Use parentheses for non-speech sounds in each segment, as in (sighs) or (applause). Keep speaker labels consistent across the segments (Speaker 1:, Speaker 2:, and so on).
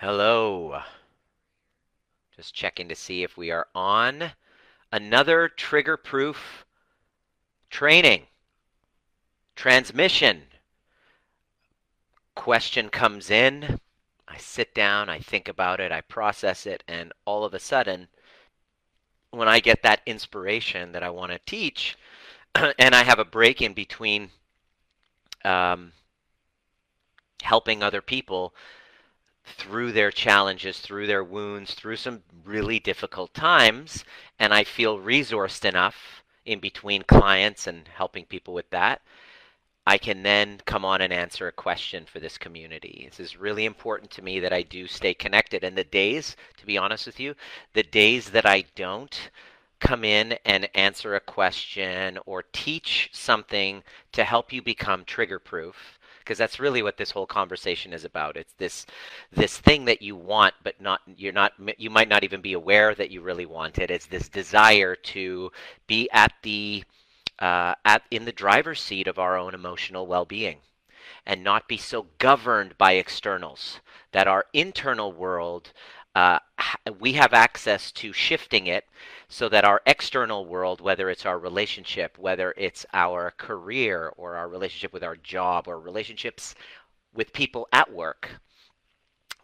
Speaker 1: Hello. Just checking to see if we are on another trigger proof training. Transmission. Question comes in. I sit down, I think about it, I process it, and all of a sudden, when I get that inspiration that I want to teach, (clears throat) and I have a break in between um, helping other people through their challenges, through their wounds, through some really difficult times, and I feel resourced enough in between clients and helping people with that, I can then come on and answer a question for this community. This is really important to me that I do stay connected. And the days, to be honest with you, the days that I don't come in and answer a question or teach something to help you become trigger proof, because that's really what this whole conversation is about. It's this this thing that you want, but not you're not you might not even be aware that you really want it. It's this desire to be at the uh, at in the driver's seat of our own emotional well-being and not be so governed by externals that our internal world uh, we have access to shifting it so that our external world, whether it's our relationship, whether it's our career or our relationship with our job or relationships with people at work,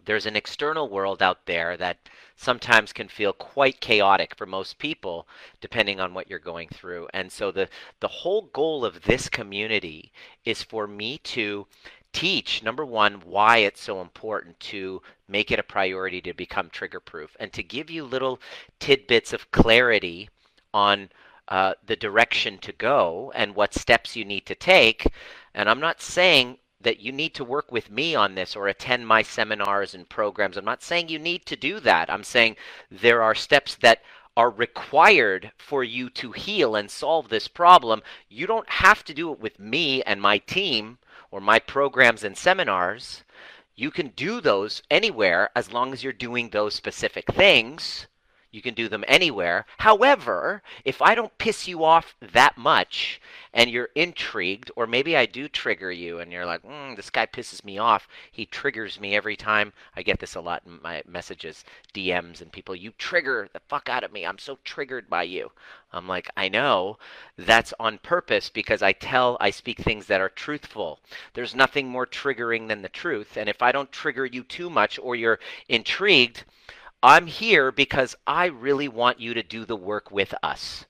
Speaker 1: there's an external world out there that sometimes can feel quite chaotic for most people depending on what you're going through. And so the the whole goal of this community is for me to teach number one why it's so important to make it a priority to become trigger proof and to give you little tidbits of clarity on uh, the direction to go and what steps you need to take. And i'm not saying that you need to work with me on this or attend my seminars and programs. I'm not saying you need to do that. I'm saying there are steps that are required for you to heal and solve this problem. You don't have to do it with me and my team or my programs and seminars, you can do those anywhere as long as you're doing those specific things. You can do them anywhere. However, if I don't piss you off that much and you're intrigued, or maybe I do trigger you and you're like, mm, this guy pisses me off. He triggers me every time. I get this a lot in my messages, DMs, and people, you trigger the fuck out of me. I'm so triggered by you. I'm like, I know that's on purpose because I tell, I speak things that are truthful. There's nothing more triggering than the truth. And if I don't trigger you too much or you're intrigued, I'm here because I really want you to do the work with us.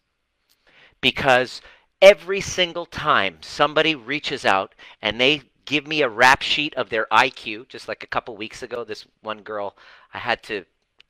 Speaker 1: Because every single time somebody reaches out and they give me a rap sheet of their IQ, just like a couple weeks ago, this one girl, I had to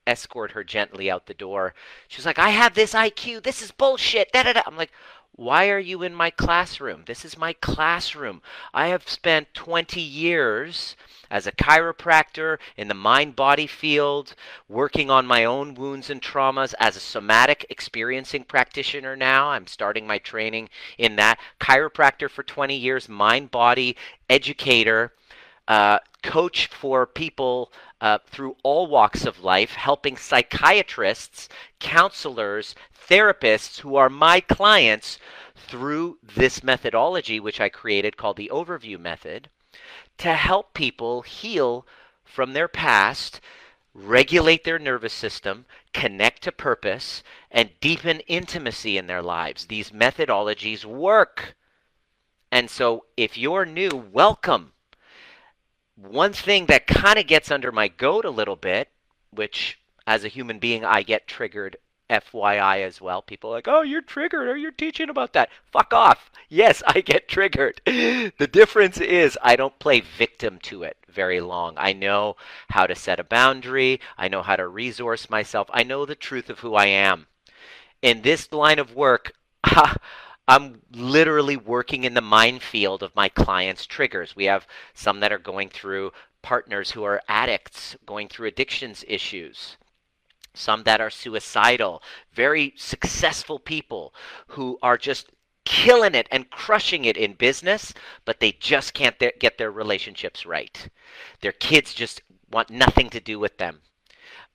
Speaker 1: escort her gently out the door. She was like, I have this IQ. This is bullshit. Da, da, da. I'm like, why are you in my classroom? This is my classroom. I have spent 20 years as a chiropractor in the mind body field, working on my own wounds and traumas as a somatic experiencing practitioner now. I'm starting my training in that. Chiropractor for 20 years, mind body educator. Uh, coach for people uh, through all walks of life, helping psychiatrists, counselors, therapists who are my clients through this methodology, which I created called the Overview Method, to help people heal from their past, regulate their nervous system, connect to purpose, and deepen intimacy in their lives. These methodologies work. And so, if you're new, welcome. One thing that kind of gets under my goat a little bit, which as a human being I get triggered FYI as well. People like, oh, you're triggered or you're teaching about that. Fuck off. (laughs) Yes, I get triggered. (laughs) the difference is I don't play victim to it very long. I know how to set a boundary. I know how to resource myself. I know the truth of who I am. In this line of work, (laughs) I'm literally working in the minefield of my clients' triggers. We have some that are going through partners who are addicts, going through addictions issues some that are suicidal, very successful people who are just killing it and crushing it in business, but they just can't th- get their relationships right. Their kids just want nothing to do with them.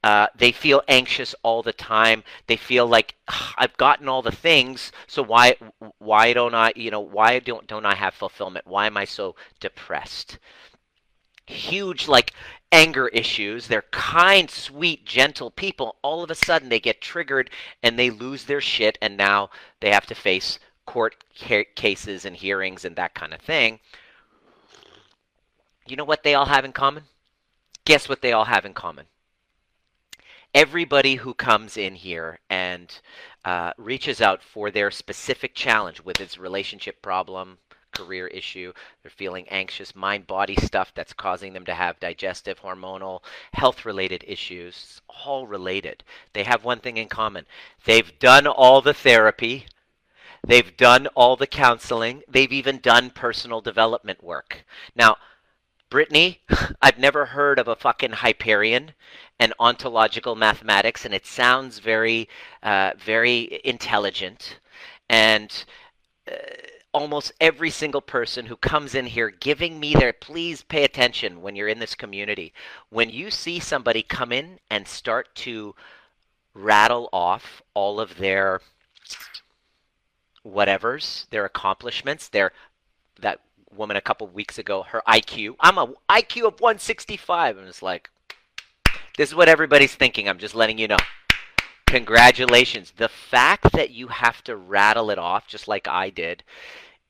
Speaker 1: Uh, they feel anxious all the time. They feel like I've gotten all the things, so why why don't I you know why don't don't I have fulfillment? Why am I so depressed? Huge like anger issues. They're kind, sweet, gentle people. All of a sudden, they get triggered and they lose their shit, and now they have to face court cases and hearings and that kind of thing. You know what they all have in common? Guess what they all have in common? Everybody who comes in here and uh, reaches out for their specific challenge with its relationship problem, career issue. They're feeling anxious, mind body stuff that's causing them to have digestive, hormonal, health related issues, all related. They have one thing in common they've done all the therapy. They've done all the counseling. They've even done personal development work. Now, Brittany, (laughs) I've never heard of a fucking Hyperion and ontological mathematics, and it sounds very, uh, very intelligent. And uh, almost every single person who comes in here giving me their please pay attention when you're in this community. When you see somebody come in and start to rattle off all of their whatevers, their accomplishments, their that woman a couple weeks ago, her IQ. I'm a IQ of 165. And it's like, this is what everybody's thinking. I'm just letting you know. Congratulations. The fact that you have to rattle it off, just like I did,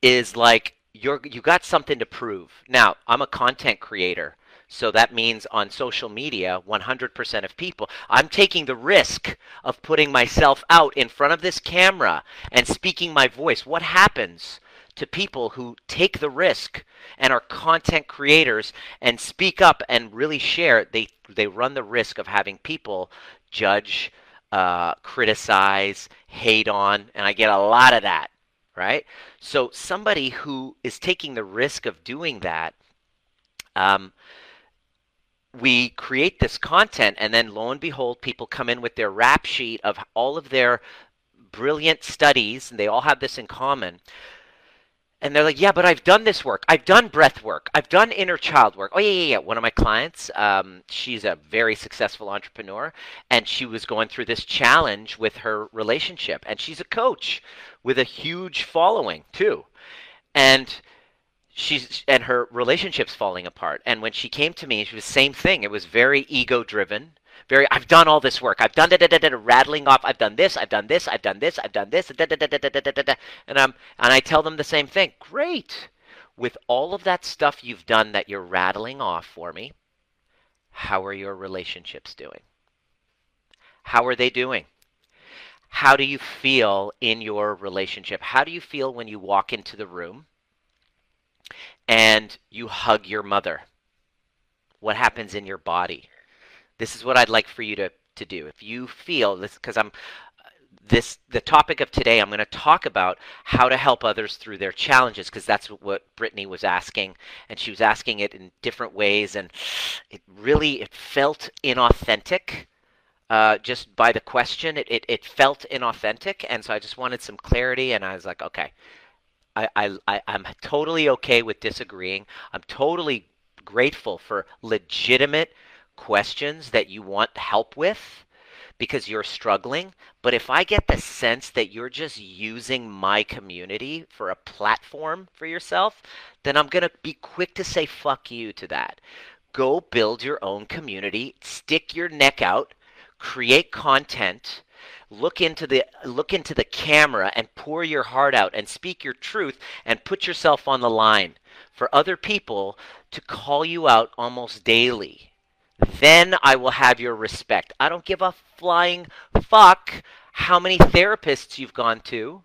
Speaker 1: is like you're you got something to prove. Now, I'm a content creator. So that means on social media, 100% of people, I'm taking the risk of putting myself out in front of this camera and speaking my voice. What happens to people who take the risk and are content creators and speak up and really share? They they run the risk of having people judge uh, criticize, hate on, and I get a lot of that, right? So somebody who is taking the risk of doing that, um, we create this content, and then lo and behold, people come in with their rap sheet of all of their brilliant studies, and they all have this in common and they're like, yeah, but I've done this work. I've done breath work. I've done inner child work. Oh, yeah, yeah, yeah. One of my clients, um, she's a very successful entrepreneur, and she was going through this challenge with her relationship. And she's a coach with a huge following, too. And she's and her relationship's falling apart. And when she came to me, she was the same thing. It was very ego driven very I've done all this work. I've done da, da, da, da, rattling off. I've done this. I've done this. I've done this. I've done this. Da, da, da, da, da, da, da, da. And um and I tell them the same thing. Great. With all of that stuff you've done that you're rattling off for me, how are your relationships doing? How are they doing? How do you feel in your relationship? How do you feel when you walk into the room and you hug your mother? What happens in your body? This is what I'd like for you to, to do. If you feel this, because I'm this the topic of today i'm going to talk about how to help others through their challenges because that's what brittany was asking and she was asking it in different ways and it really it felt inauthentic uh, just by the question. It, it, it felt inauthentic and so i just wanted some clarity and i was like okay. I, I, I i'm totally okay with disagreeing. I'm totally grateful for legitimate questions that you want help with because you're struggling. But if I get the sense that you're just using my community for a platform for yourself, then I'm going to be quick to say fuck you to that. Go build your own community, stick your neck out, create content, look into the look into the camera and pour your heart out and speak your truth and put yourself on the line for other people to call you out almost daily then I will have your respect. I don't give a flying fuck how many therapists you've gone to.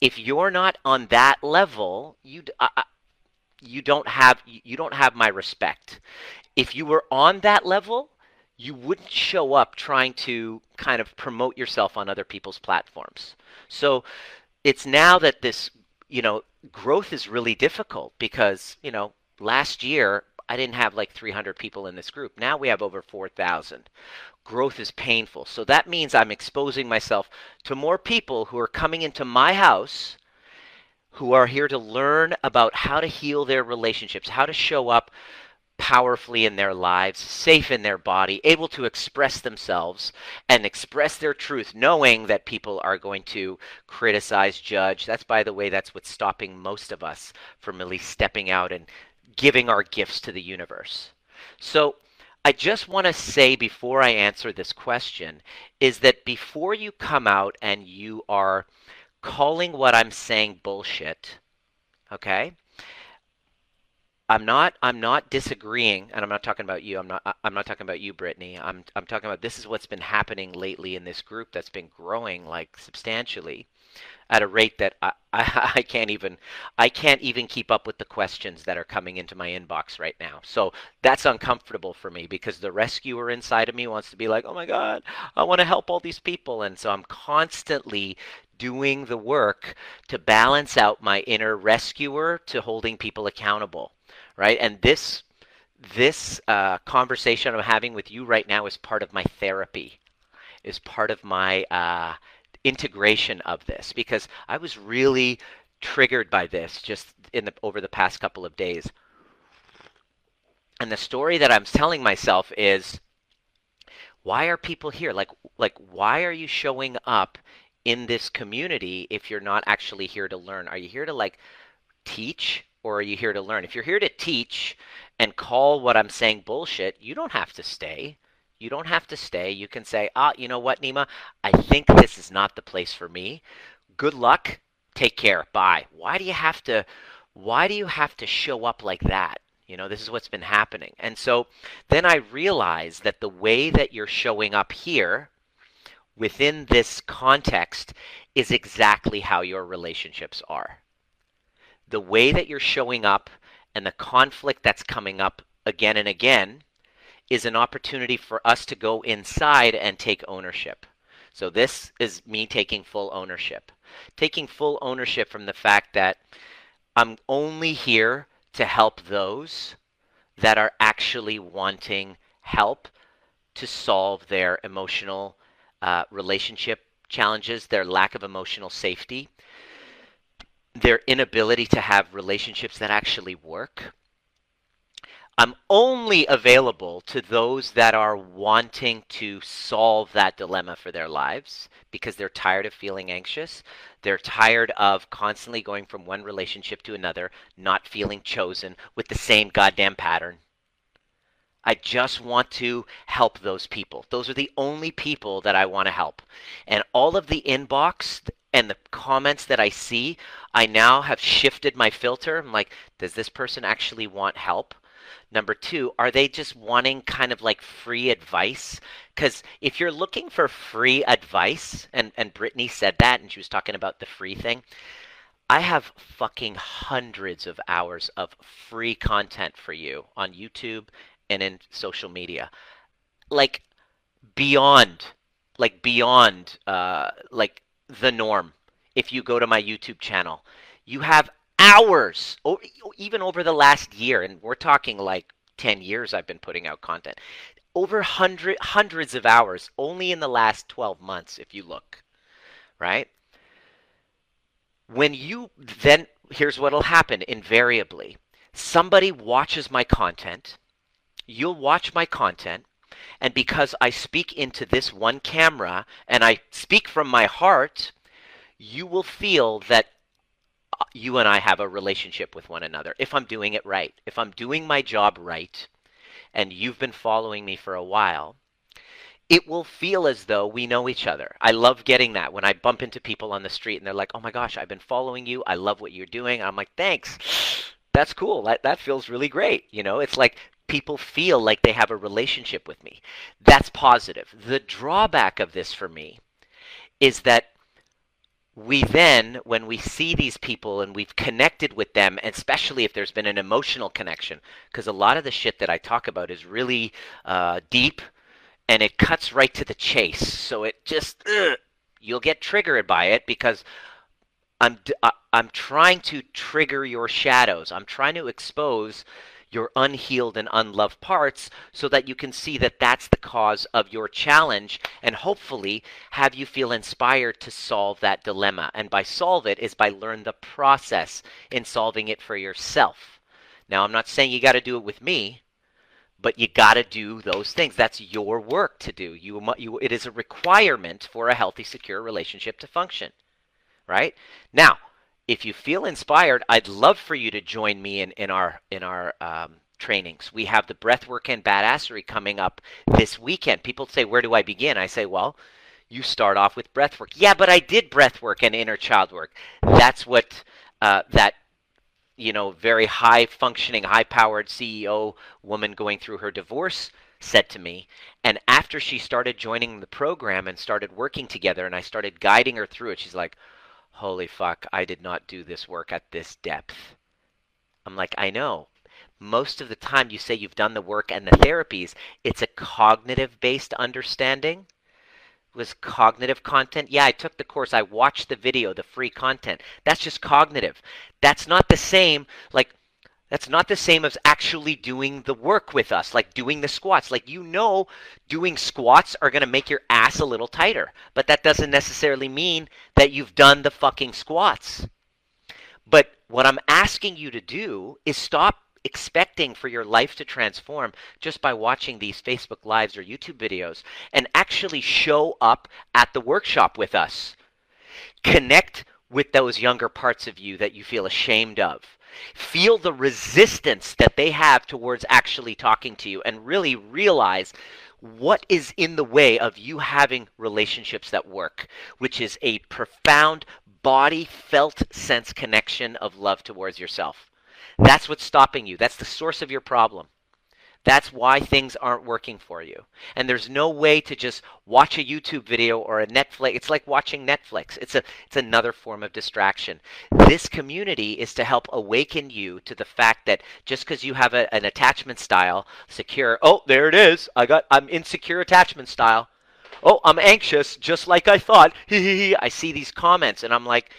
Speaker 1: If you're not on that level, you uh, you don't have you don't have my respect. If you were on that level, you wouldn't show up trying to kind of promote yourself on other people's platforms. So it's now that this, you know, growth is really difficult because, you know, last year I didn't have like 300 people in this group. Now we have over 4,000. Growth is painful. So that means I'm exposing myself to more people who are coming into my house who are here to learn about how to heal their relationships, how to show up powerfully in their lives, safe in their body, able to express themselves and express their truth, knowing that people are going to criticize, judge. That's, by the way, that's what's stopping most of us from really stepping out and giving our gifts to the universe. So I just want to say before I answer this question is that before you come out and you are calling what I'm saying bullshit, okay? I'm not I'm not disagreeing and I'm not talking about you. I'm not I'm not talking about you Brittany. I'm I'm talking about this is what's been happening lately in this group that's been growing like substantially at a rate that I, (laughs) I, I, can't even I can't even keep up with the questions that are coming into my inbox right now. So that's uncomfortable for me because the rescuer inside of me wants to be like, "Oh my god, I want to help all these people." And so I'm constantly doing the work to balance out my inner rescuer to holding people accountable, right? And this this uh, conversation I'm having with you right now is part of my therapy, is part of my uh, integration of this because I was really triggered by this just in the over the past couple of days. And the story that I'm telling myself is why are people here? Like like why are you showing up in this community if you're not actually here to learn? Are you here to like teach or are you here to learn? If you're here to teach and call what I'm saying bullshit, you don't have to stay. You don't have to stay. You can say, ah, you know what, Nima? I think this is not the place for me. Good luck. Take care. Bye. Why do you have to why do you have to show up like that? You know, this is what's been happening. And so then I realized that the way that you're showing up here within this context is exactly how your relationships are. The way that you're showing up and the conflict that's coming up again and again is an opportunity for us to go inside and take ownership. So this is me taking full ownership. Taking full ownership from the fact that I'm only here to help those that are actually wanting help to solve their emotional uh, relationship challenges, their lack of emotional safety, their inability to have relationships that actually work, I'm only available to those that are wanting to solve that dilemma for their lives because they're tired of feeling anxious. They're tired of constantly going from one relationship to another, not feeling chosen with the same goddamn pattern. I just want to help those people. Those are the only people that I want to help. And all of the inbox and the comments that I see, I now have shifted my filter. I'm like, does this person actually want help? Number two, are they just wanting kind of like free advice? Because if you're looking for free advice, and, and Brittany said that, and she was talking about the free thing, I have fucking hundreds of hours of free content for you on YouTube and in social media. Like beyond, like beyond, uh, like the norm. If you go to my YouTube channel, you have hours, or even over the last year, and we're talking like 10 years I've been putting out content. Over hundred, hundreds of hours only in the last 12 months, if you look, right? When you then, here's what'll happen invariably somebody watches my content, you'll watch my content, and because I speak into this one camera and I speak from my heart, you will feel that you and I have a relationship with one another if I'm doing it right. If I'm doing my job right and you've been following me for a while, it will feel as though we know each other. I love getting that when I bump into people on the street and they're like, "Oh my gosh, I've been following you. I love what you're doing." I'm like, "Thanks. That's cool. That that feels really great." You know, it's like people feel like they have a relationship with me. That's positive. The drawback of this for me is that we then, when we see these people and we've connected with them, especially if there's been an emotional connection, because a lot of the shit that I talk about is really uh, deep and it cuts right to the chase. So it just, ugh, you'll get triggered by it because I'm, uh, I'm trying to trigger your shadows. I'm trying to expose your unhealed and unloved parts so that you can see that that's the cause of your challenge and hopefully have you feel inspired to solve that dilemma. And by solve it is by learn the process in solving it for yourself. Now, I'm not saying you got to do it with me, but you got to do those things. That's your work to do. You, you, it is a requirement for a healthy, secure relationship to function. Right? Now, if you feel inspired, I'd love for you to join me in, in our in our um, trainings. We have the breathwork and badassery coming up this weekend. People say, Where do I begin? I say, Well, you start off with breathwork. Yeah, but I did breathwork and inner child work. That's what uh, that you know very high functioning, high powered CEO woman going through her divorce said to me. And after she started joining the program and started working together, and I started guiding her through it, she's like, "Holy fuck! I did not do this work at this depth." I'm like, I know. Most of the time, you say you've done the work and the therapies, it's a cognitive based understanding was cognitive content. Yeah, I took the course. I watched the video, the free content. That's just cognitive. That's not the same like that's not the same as actually doing the work with us, like doing the squats. Like you know doing squats are going to make your ass a little tighter, but that doesn't necessarily mean that you've done the fucking squats. But what I'm asking you to do is stop expecting for your life to transform just by watching these Facebook Lives or YouTube videos and actually show up at the workshop with us. Connect with those younger parts of you that you feel ashamed of. Feel the resistance that they have towards actually talking to you and really realize what is in the way of you having relationships that work, which is a profound body felt sense connection of love towards yourself. That's what's stopping you. That's the source of your problem. That's why things aren't working for you. And there's no way to just watch a YouTube video or a Netflix. It's like watching Netflix. It's a it's another form of distraction. This community is to help awaken you to the fact that just because you have a, an attachment style, secure, oh, there it is. I got I'm insecure attachment style. Oh, I'm anxious, just like I thought. I see these comments and I'm like,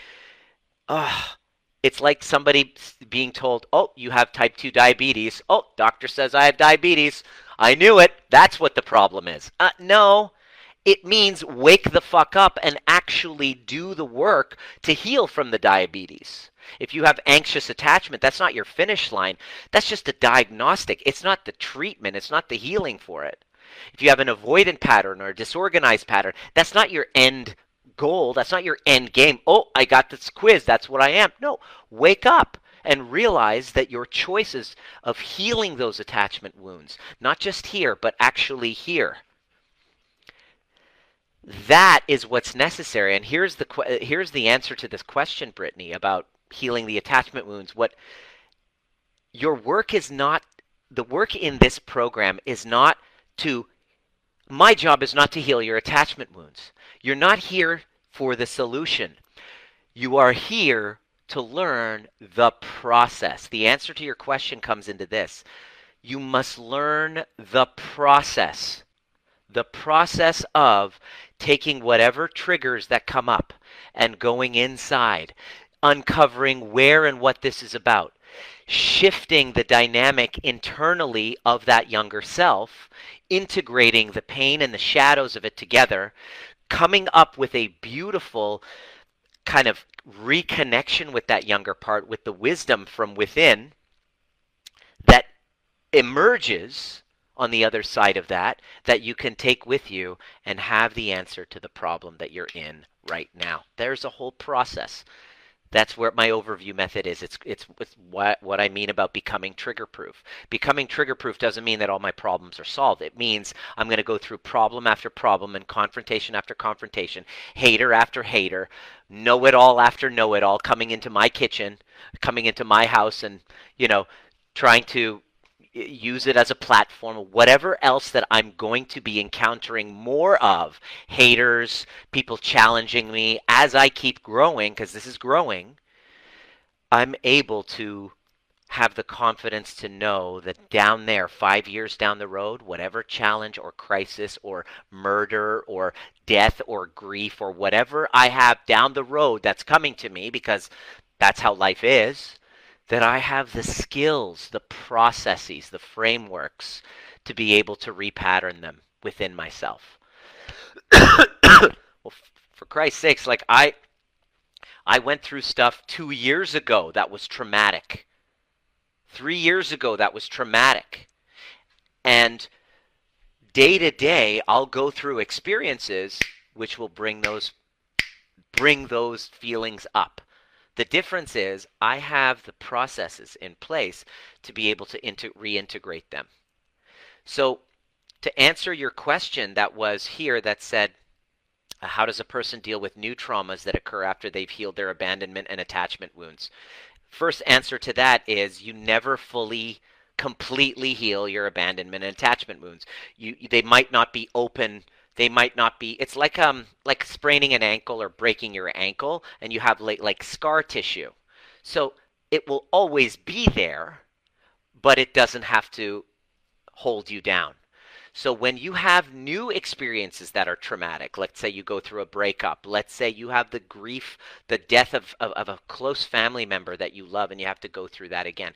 Speaker 1: ugh it's like somebody being told, "Oh, you have type 2 diabetes." "Oh, doctor says I have diabetes." I knew it. That's what the problem is. Uh, no, it means wake the fuck up and actually do the work to heal from the diabetes. If you have anxious attachment, that's not your finish line. That's just a diagnostic. It's not the treatment, it's not the healing for it. If you have an avoidant pattern or a disorganized pattern, that's not your end goal. That's not your end game. Oh, I got this quiz. That's what I am. No, wake up and realize that your choices of healing those attachment wounds, not just here, but actually here. That is what's necessary. And here's the here's the answer to this question, Brittany, about healing the attachment wounds. What your work is not the work in this program is not to my job is not to heal your attachment wounds. You're not here for the solution. You are here to learn the process. The answer to your question comes into this. You must learn the process. The process of taking whatever triggers that come up and going inside, uncovering where and what this is about, shifting the dynamic internally of that younger self, integrating the pain and the shadows of it together coming up with a beautiful kind of reconnection with that younger part, with the wisdom from within that emerges on the other side of that, that you can take with you and have the answer to the problem that you're in right now. There's a whole process that's where my overview method is. It's it's, it's what what I mean about becoming trigger proof. Becoming trigger proof doesn't mean that all my problems are solved. It means I'm going to go through problem after problem and confrontation after confrontation, hater after hater, know it all after know it all coming into my kitchen, coming into my house and, you know, trying to use it as a platform, whatever else that I'm going to be encountering more of haters, people challenging me as I keep growing, because this is growing, I'm able to have the confidence to know that down there, five years down the road, whatever challenge or crisis or murder or death or grief or whatever I have down the road that's coming to me, because that's how life is that I have the skills, the processes, the frameworks to be able to repattern them within myself. (coughs) well, for Christ's sakes, like I I went through stuff 2 years ago that was traumatic. 3 years ago that was traumatic. And day to day I'll go through experiences which will bring those bring those feelings up The difference is I have the processes in place to be able to reintegrate them. So, to answer your question that was here that said, uh, how does a person deal with new traumas that occur after they've healed their abandonment and attachment wounds? First answer to that is you never fully completely heal your abandonment and attachment wounds. You they might not be open they might not be it's like um like spraining an ankle or breaking your ankle and you have like like scar tissue so it will always be there but it doesn't have to hold you down so when you have new experiences that are traumatic, let's say you go through a breakup, let's say you have the grief, the death of, of, of, a close family member that you love, and you have to go through that again,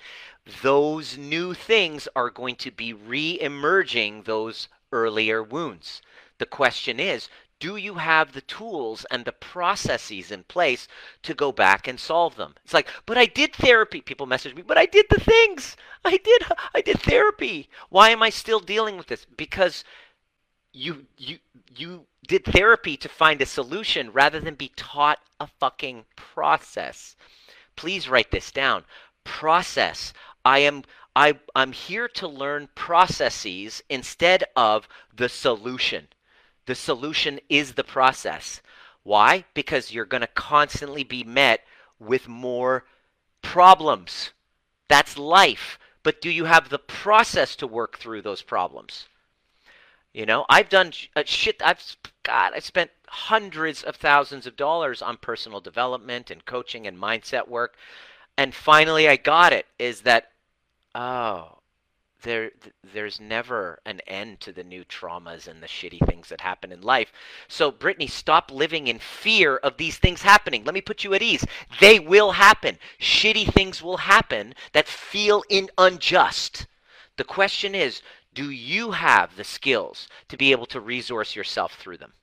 Speaker 1: those new things are going to be re emerging those earlier wounds. The question is, do you have the tools and the processes in place to go back and solve them? It's like, but I did therapy. People message me, but I did the things. I did I did therapy. Why am I still dealing with this? Because you you you did therapy to find a solution rather than be taught a fucking process. Please write this down. Process. I am I I'm here to learn processes instead of the solution. The solution is the process. Why? Because you're going to constantly be met with more problems. That's life. But do you have the process to work through those problems? You know, I've done uh, shit. I've God, I spent hundreds of thousands of dollars on personal development and coaching and mindset work, and finally I got it. Is that oh, there there's never an end to the new traumas and the shitty things that happen in life. So Brittany, stop living in fear of these things happening. Let me put you at ease. They will happen. Shitty things will happen that feel in unjust. The question is, do you have the skills to be able to resource yourself through them?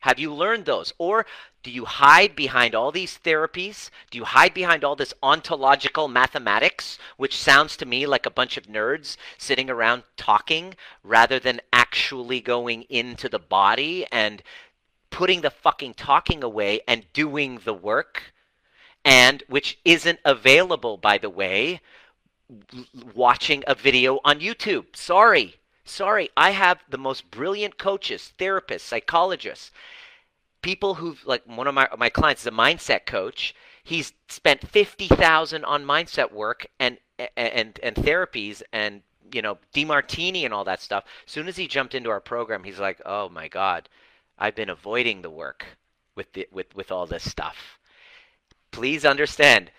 Speaker 1: Have you learned those? Or do you hide behind all these therapies? Do you hide behind all this ontological mathematics, which sounds to me like a bunch of nerds sitting around talking rather than actually going into the body and putting the fucking talking away and doing the work? And which isn't available, by the way, watching a video on YouTube. Sorry. Sorry, I have the most brilliant coaches, therapists, psychologists, people who've like one of my my clients is a mindset coach. He's spent fifty thousand on mindset work and and and therapies and you know Demartini and all that stuff. As soon as he jumped into our program, he's like, "Oh my God, I've been avoiding the work with the, with with all this stuff." Please understand,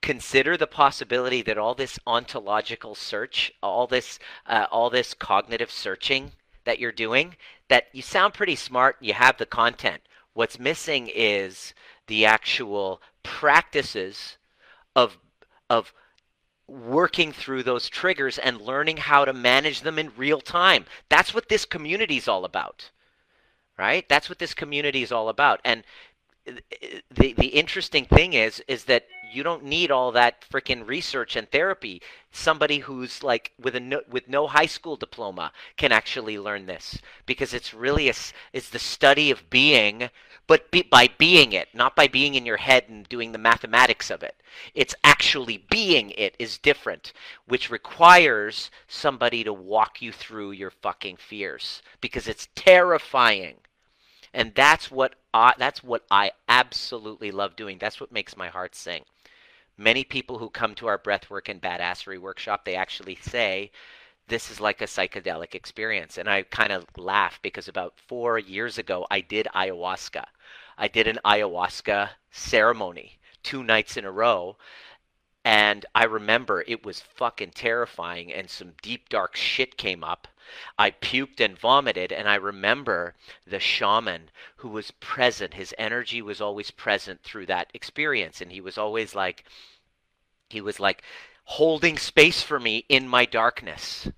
Speaker 1: consider the possibility that all this ontological search, all this, uh, all this cognitive searching that you're doing, that you sound pretty smart, you have the content. What's missing is the actual practices of of working through those triggers and learning how to manage them in real time. That's what this community is all about. Right? That's what this community is all about. And uh, the the interesting thing is is that you don't need all that freaking research and therapy. Somebody who's like with a no, with no high school diploma can actually learn this because it's really a, it's the study of being, but be, by being it, not by being in your head and doing the mathematics of it. It's actually being it is different, which requires somebody to walk you through your fucking fears because it's terrifying and that's what I, that's what I absolutely love doing. That's what makes my heart sing. Many people who come to our breathwork and badassery workshop, they actually say this is like a psychedelic experience. And I kind of laugh because about four years ago, I did ayahuasca. I did an ayahuasca ceremony two nights in a row. And I remember it was fucking terrifying, and some deep, dark shit came up. I puked and vomited, and I remember the shaman who was present. His energy was always present through that experience, and he was always like, he was like holding space for me in my darkness.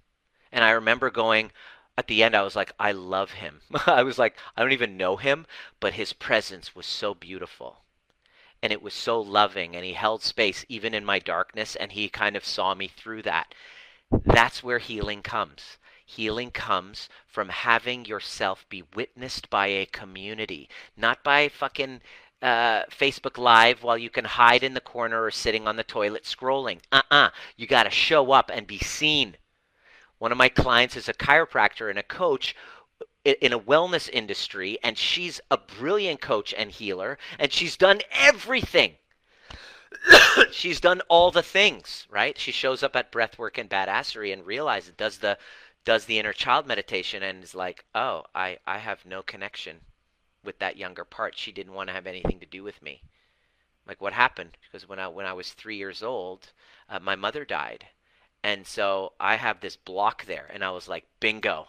Speaker 1: And I remember going, at the end, I was like, I love him. (laughs) I was like, I don't even know him, but his presence was so beautiful. And it was so loving, and he held space even in my darkness, and he kind of saw me through that. That's where healing comes. Healing comes from having yourself be witnessed by a community, not by fucking uh, Facebook Live while you can hide in the corner or sitting on the toilet scrolling. Uh uh You got to show up and be seen. One of my clients is a chiropractor and a coach in a wellness industry, and she's a brilliant coach and healer, and she's done everything. (coughs) she's done all the things, right? She shows up at breathwork and badassery and realizes does the does the inner child meditation and is like, oh, I, I have no connection with that younger part. She didn't want to have anything to do with me. Like what happened? Because when I when I was three years old, uh, my mother died, and so I have this block there, and I was like, bingo.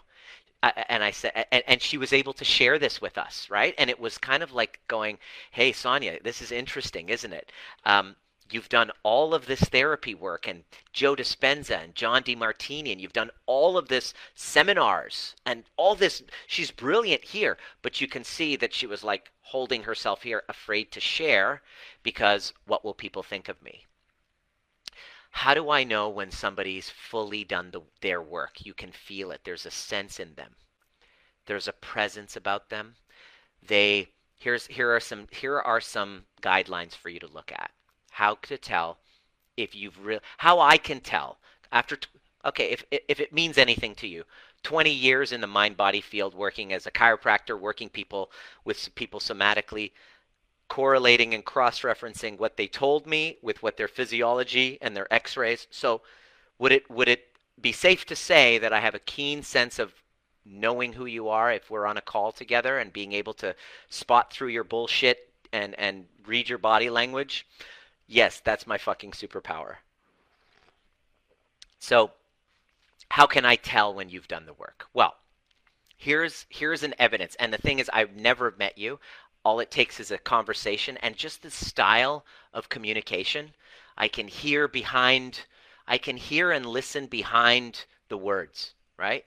Speaker 1: And I said, and, and she was able to share this with us, right? And it was kind of like going, "Hey, Sonia, this is interesting, isn't it?" Um, you've done all of this therapy work and Joe Dispenza and John Demartini and you've done all of this seminars and all this she's brilliant here but you can see that she was like holding herself here afraid to share because what will people think of me how do I know when somebody's fully done the, their work? You can feel it. There's a sense in them. There's a presence about them. They here's here are some here are some guidelines for you to look at. How to tell if you've real how I can tell after t- okay if if it means anything to you. 20 years in the mind body field working as a chiropractor working people with people somatically correlating and cross referencing what they told me with what their physiology and their x-rays so would it would it be safe to say that I have a keen sense of knowing who you are if we're on a call together and being able to spot through your bullshit and and read your body language Yes, that's my fucking superpower. So, how can I tell when you've done the work? Well, here's here's an evidence. And the thing is I've never met you. All it takes is a conversation and just the style of communication. I can hear behind I can hear and listen behind the words, right?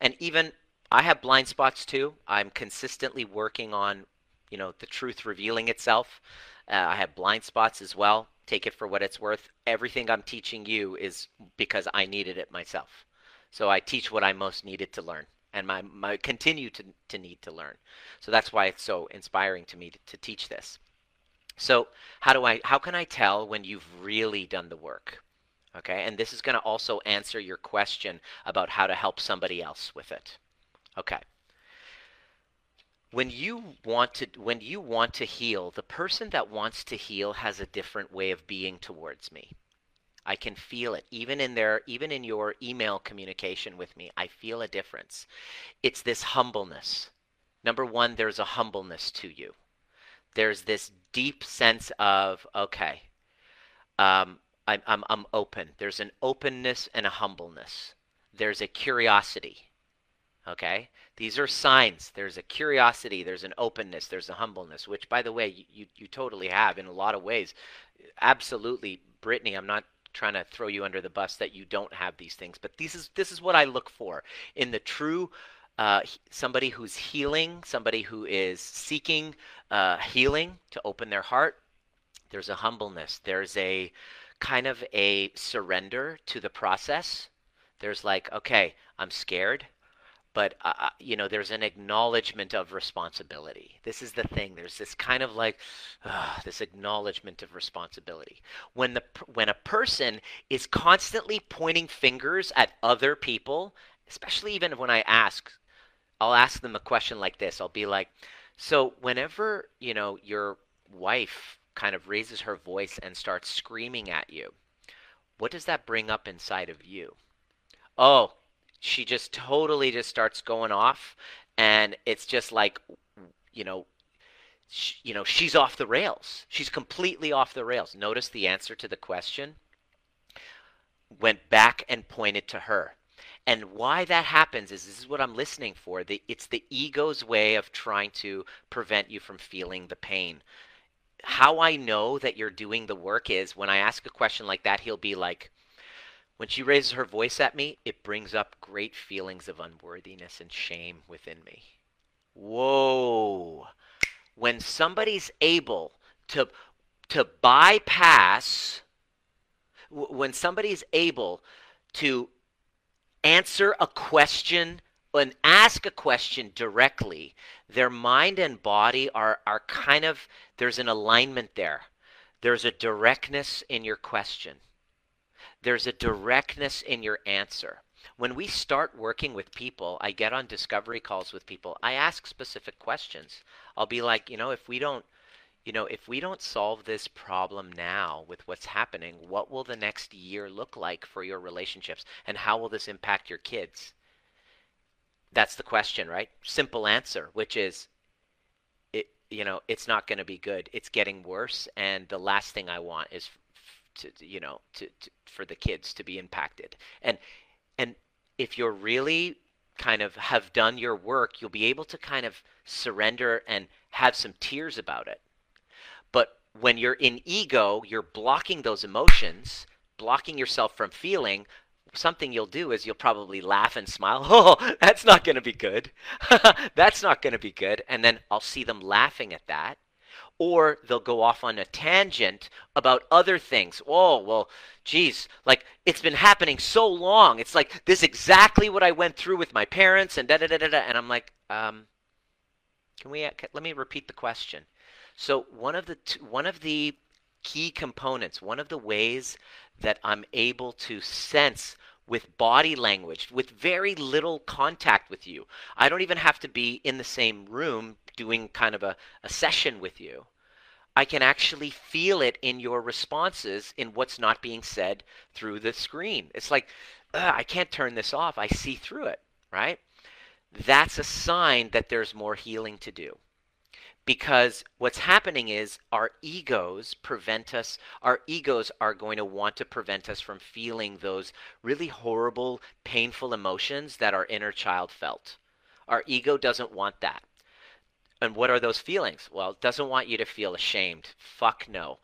Speaker 1: And even I have blind spots too. I'm consistently working on, you know, the truth revealing itself. Uh, I have blind spots as well. Take it for what it's worth. Everything I'm teaching you is because I needed it myself. So I teach what I most needed to learn and my, my continue to, to need to learn. So that's why it's so inspiring to me to, to teach this. So how do I how can I tell when you've really done the work? Okay? And this is going to also answer your question about how to help somebody else with it. Okay when you want to when you want to heal the person that wants to heal has a different way of being towards me i can feel it. Even in their even in your email communication with me i feel a difference. It's this humbleness. Number 1 there's a humbleness to you. There's this deep sense of okay um, I'm, I'm, I'm open. There's an openness and a humbleness. There's a curiosity okay? These are signs. There's a curiosity. There's an openness. There's a humbleness which by the way you, you, you totally have in a lot of ways. Absolutely brittany i'm not trying to throw you under the bus that you don't have these things but this is this is what i look for in the true uh, somebody who's healing somebody who is seeking uh, healing to open their heart. There's a humbleness. There's a kind of a surrender to the process. There's like okay i'm scared but uh, uh, you know there's an acknowledgement of responsibility. This is the thing. There's this kind of like uh, this acknowledgement of responsibility. When the when a person is constantly pointing fingers at other people especially even when i ask i'll ask them a question like this. I'll be like so whenever you know your wife kind of raises her voice and starts screaming at you what does that bring up inside of you? Oh she just totally just starts going off and it's just like you know she, you know she's off the rails. She's completely off the rails. Notice the answer to the question? Went back and pointed to her. And why that happens is this is what i'm listening for the, it's the ego's way of trying to prevent you from feeling the pain. How i know that you're doing the work is when i ask a question like that he'll be like when she raises her voice at me, it brings up great feelings of unworthiness and shame within me. Whoa. When somebody's able to, to bypass, when somebody's able to answer a question and ask a question directly, their mind and body are, are kind of, there's an alignment there. There's a directness in your question, there's a directness in your answer. When we start working with people, I get on discovery calls with people. I ask specific questions. I'll be like, you know, if we don't you know, if we don't solve this problem now with what's happening, what will the next year look like for your relationships? And how will this impact your kids? That's the question, right? Simple answer, which is it you know, it's not going to be good. It's getting worse and the last thing I want is to you know, to, to for the kids to be impacted. And and if you're really kind of have done your work, you'll be able to kind of surrender and have some tears about it. But when you're in ego, you're blocking those emotions, blocking yourself from feeling, something you'll do is you'll probably laugh and smile. (laughs) Oh, that's not going to be good. (laughs) that's not going to be good. And then I'll see them laughing at that. Or they'll go off on a tangent about other things. Oh, well, geez, like it's been happening so long. It's like this is exactly what I went through with my parents and da da da da. da. And I'm like, um, can we, let me repeat the question. So one of the, one of the key components, one of the ways that I'm able to sense with body language, with very little contact with you. I don't even have to be in the same room doing kind of a, a session with you. I can actually feel it in your responses in what's not being said through the screen. It's like, I can't turn this off. I see through it, right? That's a sign that there's more healing to do because what's happening is our egos prevent us our egos are going to want to prevent us from feeling those really horrible painful emotions that our inner child felt our ego doesn't want that and what are those feelings well it doesn't want you to feel ashamed fuck no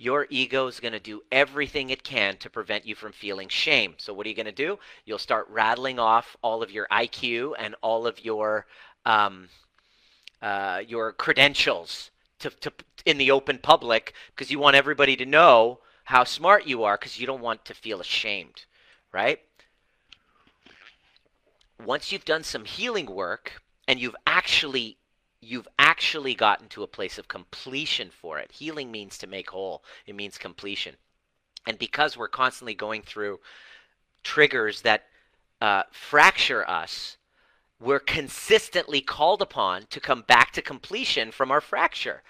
Speaker 1: your ego is going to do everything it can to prevent you from feeling shame. So, what are you going to do? You'll start rattling off all of your IQ and all of your um, uh, your credentials to, to in the open public because you want everybody to know how smart you are because you don't want to feel ashamed, right? Once you've done some healing work and you've actually you've actually gotten to a place of completion for it. Healing means to make whole. It means completion. And because we're constantly going through triggers that uh, fracture us, we're consistently called upon to come back to completion from our fracture.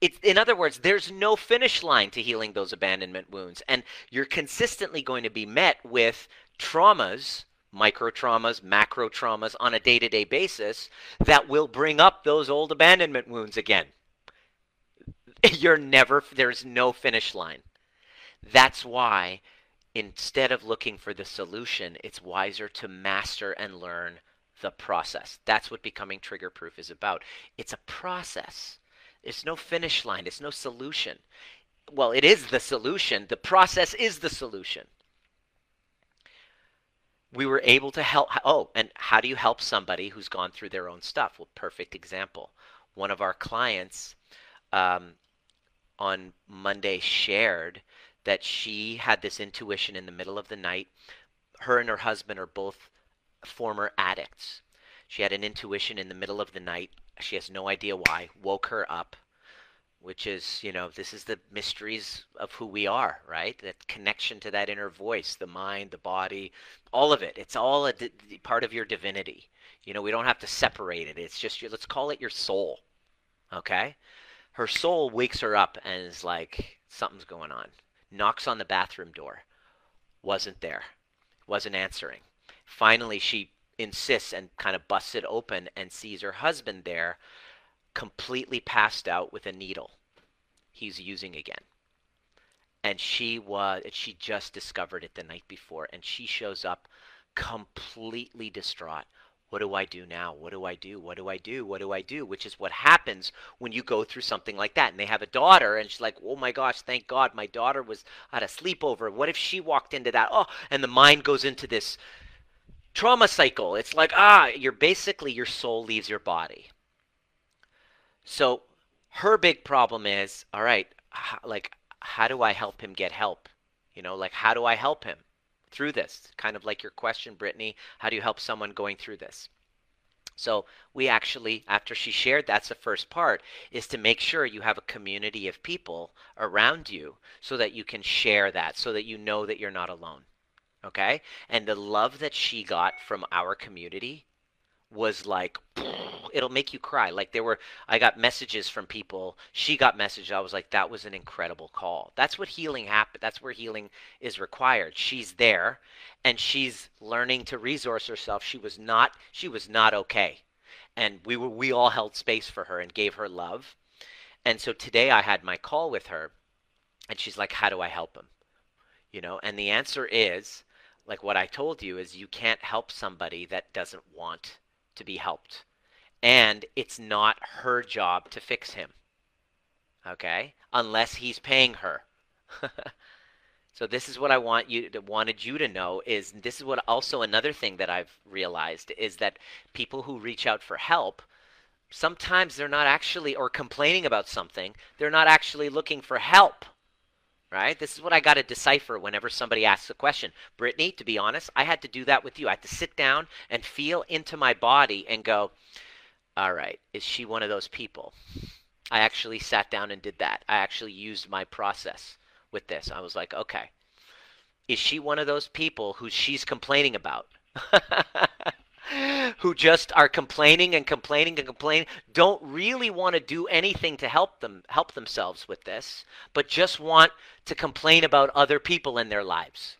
Speaker 1: It, in other words, there's no finish line to healing those abandonment wounds. And you're consistently going to be met with traumas, micro traumas, macro traumas on a day to day basis that will bring up those old abandonment wounds again. (laughs) You're never, there's no finish line. That's why instead of looking for the solution, it's wiser to master and learn the process. That's what becoming trigger proof is about. It's a process. It's no finish line, it's no solution. Well, it is the solution. The process is the solution. We were able to help. Oh, and how do you help somebody who's gone through their own stuff? Well, perfect example. One of our clients um, on Monday shared that she had this intuition in the middle of the night. Her and her husband are both former addicts. She had an intuition in the middle of the night. She has no idea why. Woke her up, which is, you know, this is the mysteries of who we are, right? That connection to that inner voice, the mind, the body, all of it. It's all a di- part of your divinity. You know, we don't have to separate it. It's just, your, let's call it your soul. Okay? Her soul wakes her up and is like, something's going on. Knocks on the bathroom door. Wasn't there. Wasn't answering Finally, she insists and kind of busts it open and sees her husband there, completely passed out with a needle he's using again. And she was, she just discovered it the night before, and she shows up completely distraught. What do I do now? What do I do? What do I do? What do I do? Which is what happens when you go through something like that. And they have a daughter, and she's like, oh my gosh, thank God my daughter was at a sleepover. What if she walked into that? Oh, and the mind goes into this trauma cycle. It's like, ah, you're basically your soul leaves your body. So her big problem is, all right, like, how do I help him get help? You know, like, how do I help him? through this? Kind of like your question, Brittany. How do you help someone going through this? So we actually, after she shared, that's the first part, is to make sure you have a community of people around you so that you can share that, so that you know that you're not alone. Okay? And the love that she got from our community was like (sniffs) it'll make you cry. Like there were i got messages from people she got messages i was like that was an incredible call. That's what healing happened that's where healing is required. She's there and she's learning to resource herself. She was not she was not okay. And we were we all held space for her and gave her love. And so today i had my call with her and she's like how do i help him? You know and the answer is like what i told you is you can't help somebody that doesn't want to be helped. And it's not her job to fix him. Okay? Unless he's paying her. (laughs) so this is what I want you to, wanted you to know is this is what also another thing that I've realized is that people who reach out for help sometimes they're not actually or complaining about something, they're not actually looking for help right? This is what I got to decipher whenever somebody asks a question. Brittany, to be honest, I had to do that with you. I had to sit down and feel into my body and go, all right, is she one of those people? I actually sat down and did that. I actually used my process with this. I was like, okay, is she one of those people who she's complaining about? (laughs) who just are complaining and complaining and complaining don't really want to do anything to help them help themselves with this but just want to complain about other people in their lives.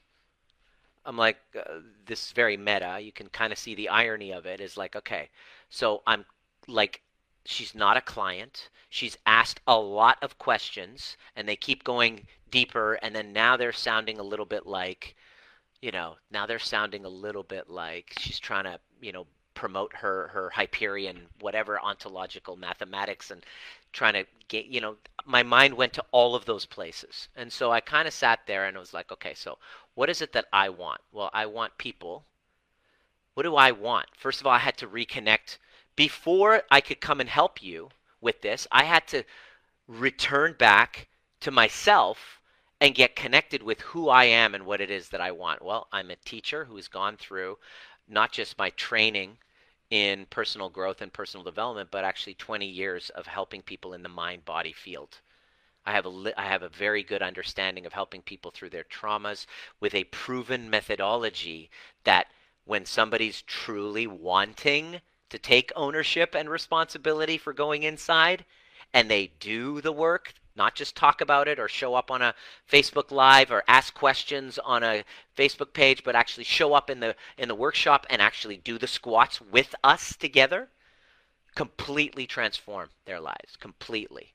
Speaker 1: I'm like uh, this is very meta. You can kind of see the irony of it is like okay so i'm like she's not a client. She's asked a lot of questions and they keep going deeper and then now they're sounding a little bit like you know, now they're sounding a little bit like she's trying to, you know, promote her her Hyperion whatever ontological mathematics and trying to get, you know, my mind went to all of those places. And so I kind of sat there and I was like, okay, so what is it that I want? Well, I want people. What do I want? First of all, I had to reconnect before I could come and help you with this. I had to return back to myself and get connected with who I am and what it is that I want. Well, I'm a teacher who's gone through not just my training in personal growth and personal development, but actually 20 years of helping people in the mind body field. I have a I have a very good understanding of helping people through their traumas with a proven methodology that when somebody's truly wanting to take ownership and responsibility for going inside and they do the work not just talk about it or show up on a Facebook live or ask questions on a Facebook page but actually show up in the in the workshop and actually do the squats with us together completely transform their lives completely.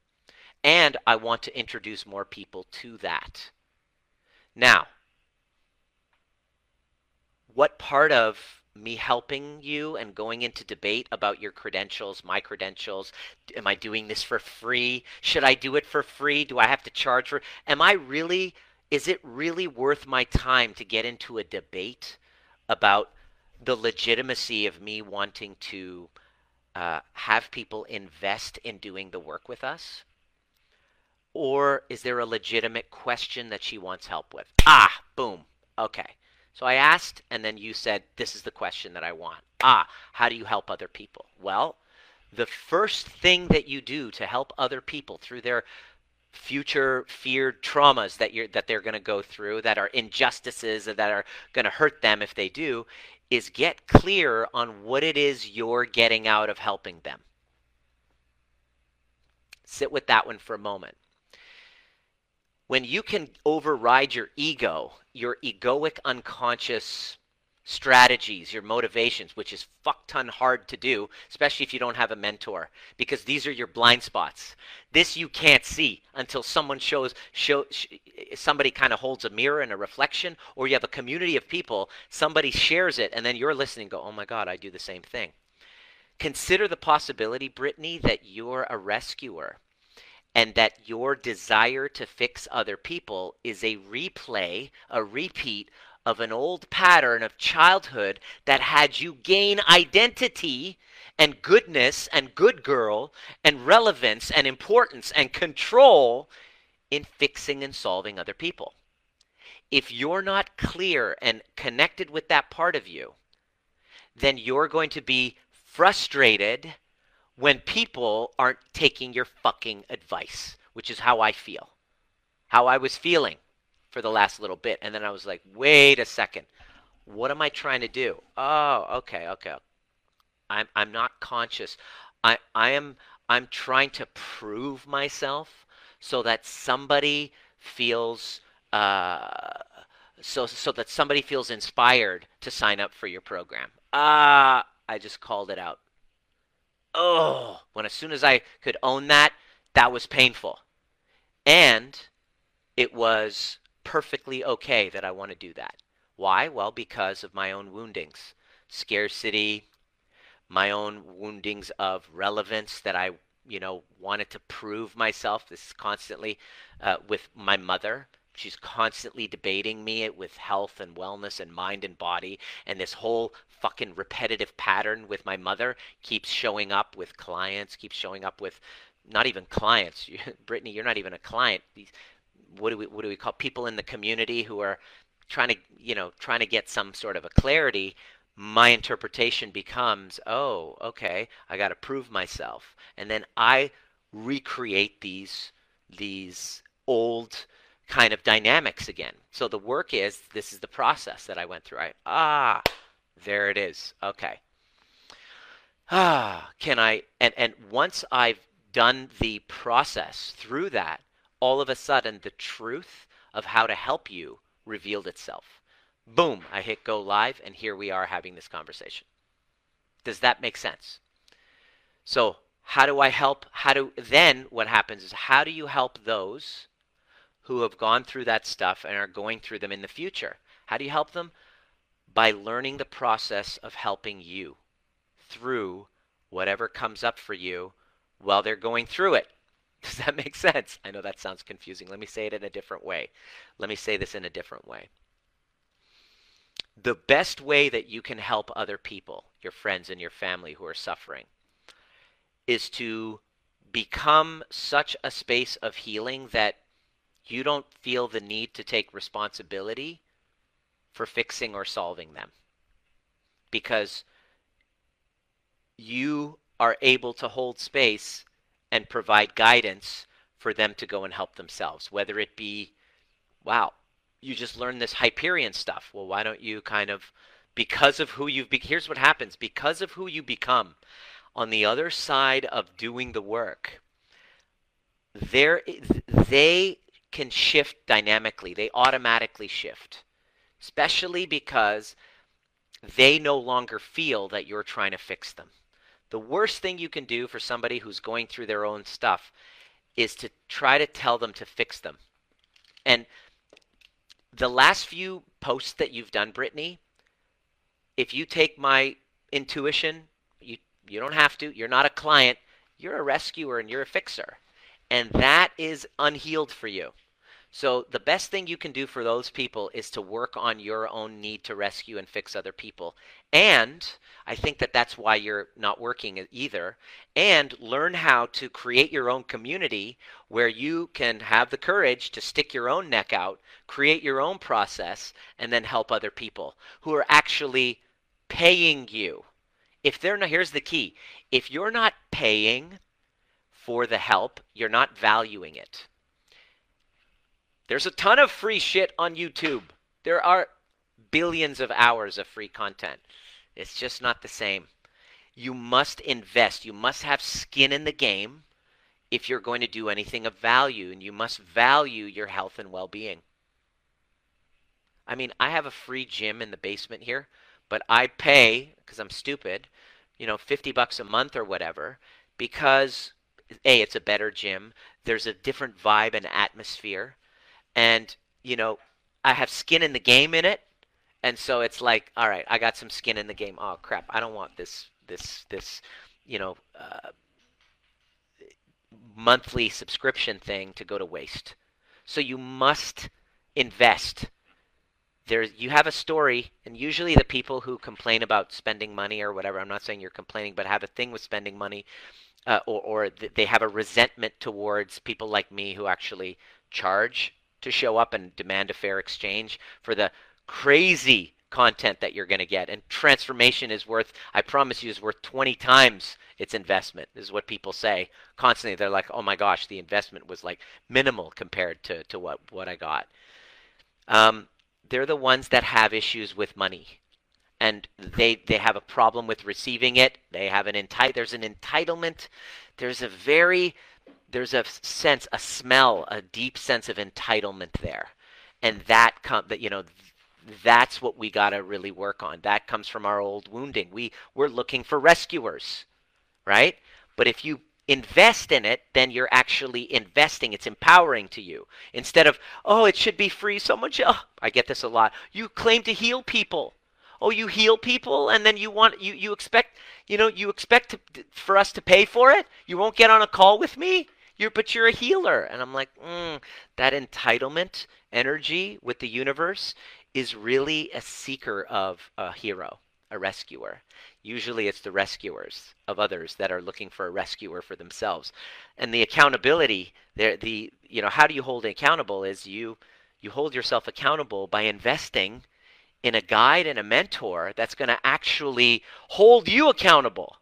Speaker 1: And I want to introduce more people to that. Now what part of me helping you and going into debate about your credentials, my credentials. Am I doing this for free? Should I do it for free? Do I have to charge for Am I really is it really worth my time to get into a debate about the legitimacy of me wanting to uh, have people invest in doing the work with us? Or is there a legitimate question that she wants help with? Ah, boom. Okay. So I asked, and then you said, This is the question that I want. Ah, how do you help other people? Well, the first thing that you do to help other people through their future feared traumas that you're that they're going to go through that are injustices that are going to hurt them if they do is get clear on what it is you're getting out of helping them sit with that one for a moment when you can override your ego, your egoic unconscious strategies, your motivations, which is fuck ton hard to do, especially if you don't have a mentor, because these are your blind spots. This you can't see until someone shows, show, sh- somebody kind of holds a mirror and a reflection, or you have a community of people, somebody shares it, and then you're listening, go, oh my God, I do the same thing. Consider the possibility, Brittany, that you're a rescuer and that your desire to fix other people is a replay, a repeat of an old pattern of childhood that had you gain identity and goodness and good girl and relevance and importance and control in fixing and solving other people. if you're not clear and connected with that part of you, then you're going to be frustrated when people aren't taking your fucking advice, which is how I feel. How I was feeling for the last little bit. And then I was like, wait a second. What am I trying to do? Oh, okay, okay. I'm I'm not conscious. I I am I'm trying to prove myself so that somebody feels uh, so so that somebody feels inspired to sign up for your program. Ah, uh, I just called it out. Oh, when as soon as I could own that, that was painful. And it was perfectly okay that I want to do that. Why? Well, because of my own woundings, scarcity, my own woundings of relevance that I, you know, wanted to prove myself. This is constantly uh, with my mother. She's constantly debating me with health and wellness and mind and body. And this whole fucking repetitive pattern with my mother keeps showing up with clients, keeps showing up with not even clients. (laughs) Brittany, you're not even a client. These, what do we what do we call people in the community who are trying to you know trying to get some sort of a clarity my interpretation becomes oh okay i got to prove myself and then i recreate these these old kind of dynamics again so the work is this is the process that i went through i ah there it is okay ah can i and and once i've done the process through that all of a sudden the truth of how to help you revealed itself. Boom, I hit go live, and here we are having this conversation. Does that make sense? So, how do I help? How do then what happens is how do you help those who have gone through that stuff and are going through them in the future? How do you help them? By learning the process of helping you through whatever comes up for you while they're going through it. (laughs) Does that make sense? I know that sounds confusing. Let me say it in a different way. Let me say this in a different way. The best way that you can help other people, your friends and your family who are suffering, is to become such a space of healing that you don't feel the need to take responsibility for fixing or solving them. Because you are able to hold space and provide guidance for them to go and help themselves. Whether it be, wow, you just learned this Hyperion stuff. Well, why don't you kind of, because of who you've, be- here's what happens because of who you become on the other side of doing the work, there, they can shift dynamically. They automatically shift, especially because they no longer feel that you're trying to fix them. The worst thing you can do for somebody who's going through their own stuff is to try to tell them to fix them. And the last few posts that you've done, Brittany, if you take my intuition, you you don't have to. You're not a client. You're a rescuer and you're a fixer. And that is unhealed for you. So the best thing you can do for those people is to work on your own need to rescue and fix other people. And I think that that's why you're not working either. And learn how to create your own community where you can have the courage to stick your own neck out, create your own process, and then help other people who are actually paying you. If they're not, here's the key if you're not paying for the help, you're not valuing it. There's a ton of free shit on YouTube. There are billions of hours of free content. It's just not the same. You must invest. You must have skin in the game if you're going to do anything of value, and you must value your health and well being. I mean, I have a free gym in the basement here, but I pay, because I'm stupid, you know, 50 bucks a month or whatever, because A, it's a better gym. There's a different vibe and atmosphere and you know I have skin in the game in it, and so it's like, all right, I got some skin in the game. Oh crap, I don't want this this this you know uh, monthly subscription thing to go to waste. So you must invest. There, you have a story, and usually the people who complain about spending money or whatever, I'm not saying you're complaining, but have a thing with spending money, uh, or, or they have a resentment towards people like me who actually charge to show up and demand a fair exchange for the crazy content that you're going to get. And transformation is worth, I promise you, is worth 20 times its investment, is what people say constantly. They're like, oh my gosh, the investment was like minimal compared to, to what, what I got. Um, they're the ones that have issues with money. And they they have a problem with receiving it. They have an enti- there's an entitlement. There's a very there's a sense, a smell, a deep sense of entitlement there. And that com- that you know that's what we got to really work on. That comes from our old wounding. We we're looking for rescuers, right? But if you invest in it, then you're actually investing. It's empowering to you. Instead of, oh, it should be free. Someone should, oh, I get this a lot. You claim to heal people. Oh, you heal people and then you want you you expect, you know, you expect to, for us to pay for it? You won't get on a call with me? You're but you're a healer. And I'm like, mm, that entitlement energy with the universe is really a seeker of a hero, a rescuer. Usually it's the rescuers of others that are looking for a rescuer for themselves. And the accountability, the, the you know, how do you hold accountable is you you hold yourself accountable by investing in a guide and a mentor that's going to actually hold you accountable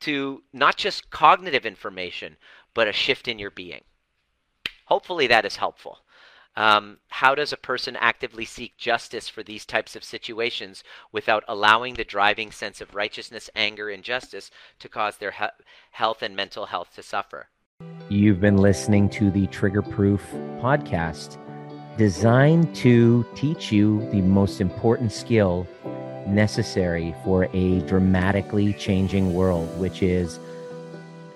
Speaker 1: to not just cognitive information, but a shift in your being. Hopefully that is helpful. Um, how does a person actively seek justice for these types of situations without allowing the driving sense of righteousness, anger, and justice to cause their he- health and mental health to suffer?
Speaker 2: You've been listening to the Trigger Proof podcast, designed to teach you the most important skill necessary for a dramatically changing world, which is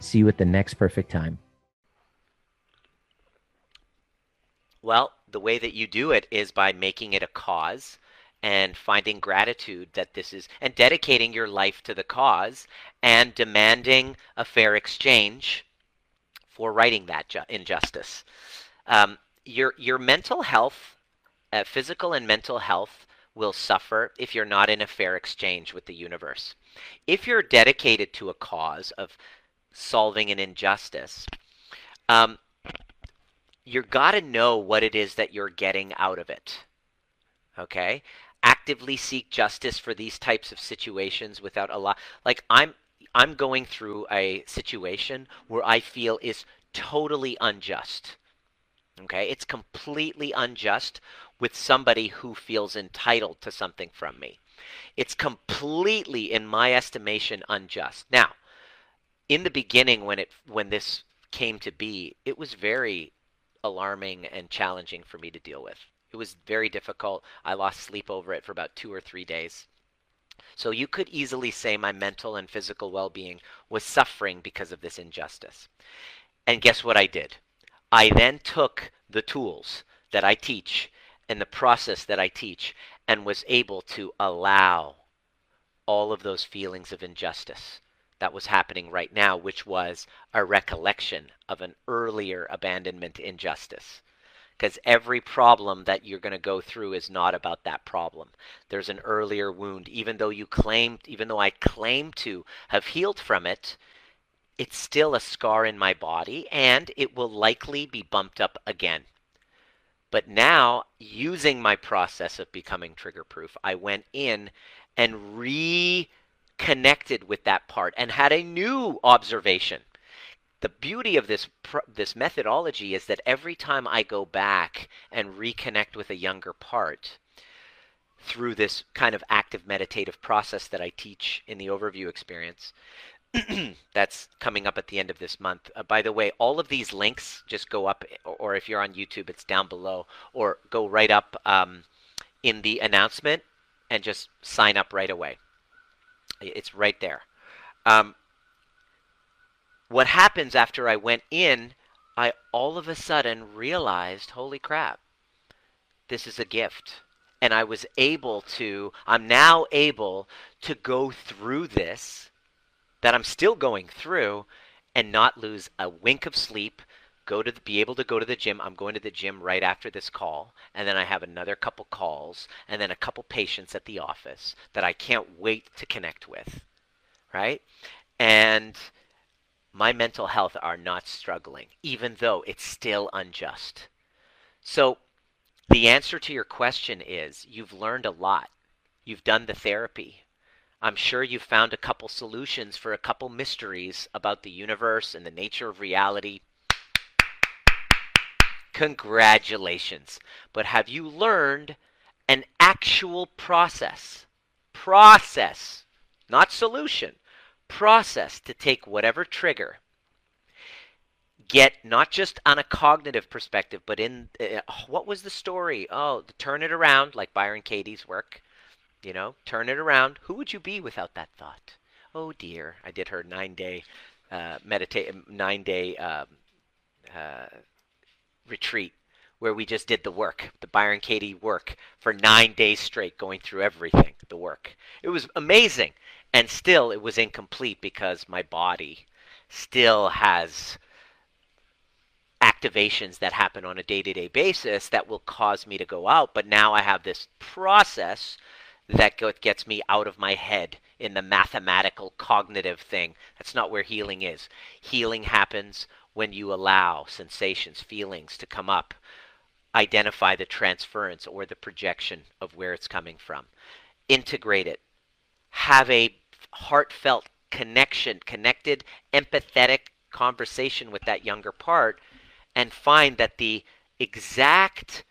Speaker 2: See you at the next perfect time.
Speaker 1: Well, the way that you do it is by making it a cause and finding gratitude that this is and dedicating your life to the cause and demanding a fair exchange for righting that ju- injustice. Um, your your mental health, uh, physical and mental health, will suffer if you're not in a fair exchange with the universe. If you're dedicated to a cause of solving an injustice, um, you got to know what it is that you're getting out of it. Okay? Actively seek justice for these types of situations without a lot like I'm I'm going through a situation where I feel is totally unjust. Okay? It's completely unjust with somebody who feels entitled to something from me. It's completely in my estimation unjust. Now, in the beginning when it when this came to be, it was very alarming and challenging for me to deal with. It was very difficult. I lost sleep over it for about two or three days. So you could easily say my mental and physical well being was suffering because of this injustice. And guess what I did? I then took the tools that I teach and the process that I teach and was able to allow all of those feelings of injustice that was happening right now, which was a recollection of an earlier abandonment injustice. Because every problem that you're going to go through is not about that problem. There's an earlier wound. Even though you claim, even though I claim to have healed from it, it's still a scar in my body and it will likely be bumped up again. But now, using my process of becoming trigger proof, I went in and re connected with that part and had a new observation. the beauty of this this methodology is that every time I go back and reconnect with a younger part through this kind of active meditative process that I teach in the overview experience, (clears throat) that's coming up at the end of this month. Uh, by the way, all of these links just go up, or if you're on YouTube, it's down below, or go right up um, in the announcement and just sign up right away. It's right there. Um, what happens after I went in, I all of a sudden realized, holy crap, this is a gift. And I was able to, I'm now able to go through this that I'm still going through and not lose a wink of sleep, go to the, be able to go to the gym. I'm going to the gym right after this call, and then I have another couple calls, and then a couple patients at the office that I can't wait to connect with, right? And my mental health are not struggling, even though it's still unjust. So, the answer to your question is you've learned a lot. You've done the therapy. I'm sure you've found a couple solutions for a couple mysteries about the universe and the nature of reality. Congratulations. But have you learned an actual process? Process, not solution process to take whatever trigger get not just on a cognitive perspective but in uh, what was the story oh turn it around like byron katie's work you know turn it around who would you be without that thought oh dear i did her nine day uh, meditate nine day um, uh, retreat where we just did the work the byron katie work for nine days straight going through everything the work. It was amazing and still it was incomplete because my body still has activations that happen on a day-to-day basis that will cause me to go out but now i have this process that gets me out of my head in the mathematical cognitive thing. That's not where healing is. Healing happens when you allow sensations feelings to come up identify the transference or the projection of where it's coming from. Integrate it. Have a heartfelt connection, connected, empathetic conversation with that younger part and find that the exact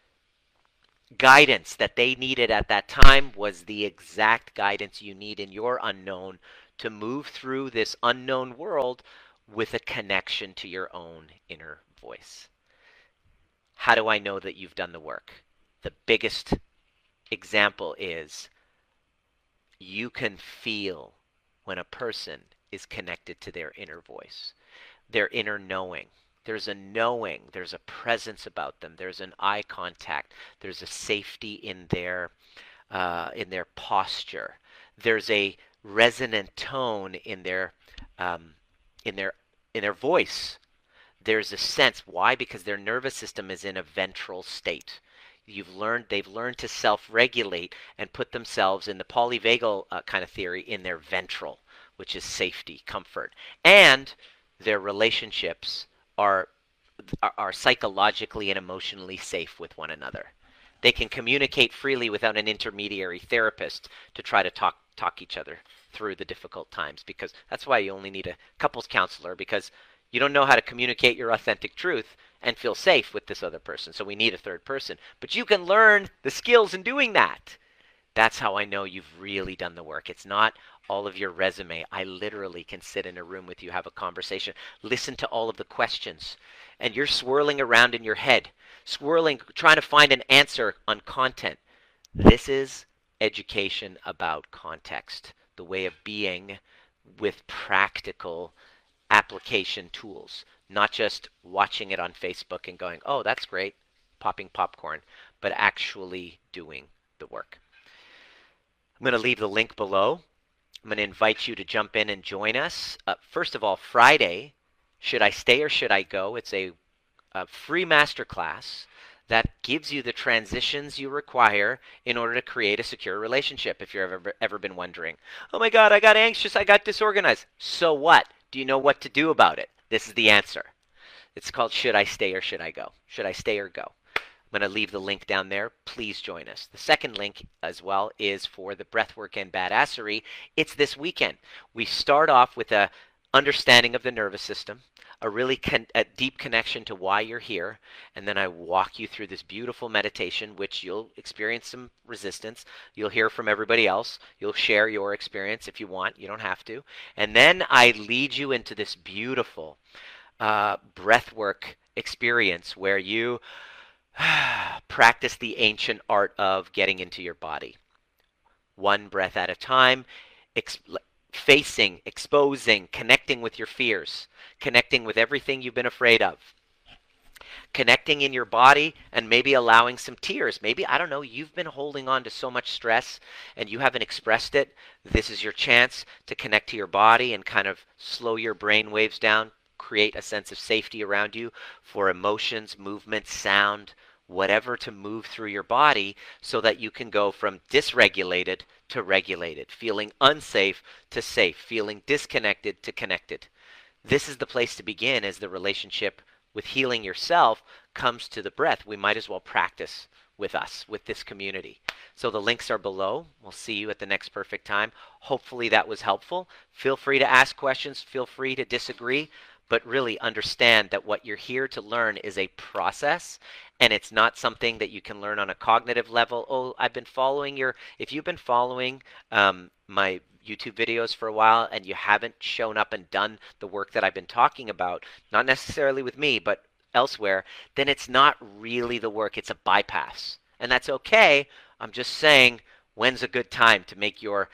Speaker 1: guidance that they needed at that time was the exact guidance you need in your unknown to move through this unknown world with a connection to your own inner voice. How do I know that you've done the work? The biggest example is you can feel when a person is connected to their inner voice, their inner knowing. There's a knowing, there's a presence about them, there's an eye contact, there's a safety in their uh, in their posture. There's a resonant tone in their um, in their in their voice. There's a sense why because their nervous system is in a ventral state you've learned they've learned to self-regulate and put themselves in the polyvagal uh, kind of theory in their ventral which is safety comfort and their relationships are are psychologically and emotionally safe with one another they can communicate freely without an intermediary therapist to try to talk talk each other through the difficult times because that's why you only need a couples counselor because you don't know how to communicate your authentic truth and feel safe with this other person. So we need a third person. But you can learn the skills in doing that. That's how I know you've really done the work. It's not all of your resume. I literally can sit in a room with you, have a conversation, listen to all of the questions, and you're swirling around in your head, swirling, trying to find an answer on content. This is education about context, the way of being with practical application tools not just watching it on Facebook and going, oh, that's great, popping popcorn, but actually doing the work. I'm going to leave the link below. I'm going to invite you to jump in and join us. Uh, first of all, Friday, should I stay or should I go? It's a, a free masterclass that gives you the transitions you require in order to create a secure relationship if you've ever, ever been wondering, oh my God, I got anxious, I got disorganized. So what? Do you know what to do about it? This is the answer. It's called Should I Stay or Should I Go? Should I Stay or Go? I'm going to leave the link down there. Please join us. The second link as well is for the breathwork and badassery. It's this weekend. We start off with a understanding of the nervous system, a really con- a deep connection to why you're here, and then I walk you through this beautiful meditation, which you'll experience some resistance. You'll hear from everybody else. You'll share your experience if you want. You don't have to. And then I lead you into this beautiful uh, breath work experience where you (sighs) practice the ancient art of getting into your body. One breath at a time, ex- facing, exposing, connecting with your fears, connecting with everything you've been afraid of, connecting in your body, and maybe allowing some tears. Maybe, I don't know, you've been holding on to so much stress and you haven't expressed it. This is your chance to connect to your body and kind of slow your brain waves down, create a sense of safety around you for emotions, movement, sound, whatever to move through your body so that you can go from dysregulated to regulated, feeling unsafe to safe, feeling disconnected to connected. This is the place to begin as the relationship with healing yourself comes to the breath. We might as well practice with us, with this community. So the links are below. We'll see you at the next perfect time. Hopefully that was helpful. Feel free to ask questions, feel free to disagree but really understand that what you're here to learn is a process and it's not something that you can learn on a cognitive level. Oh, I've been following your, if you've been following um, my YouTube videos for a while and you haven't shown up and done the work that I've been talking about, not necessarily with me, but elsewhere, then it's not really the work, it's a bypass. And that's okay. I'm just saying, when's a good time to make your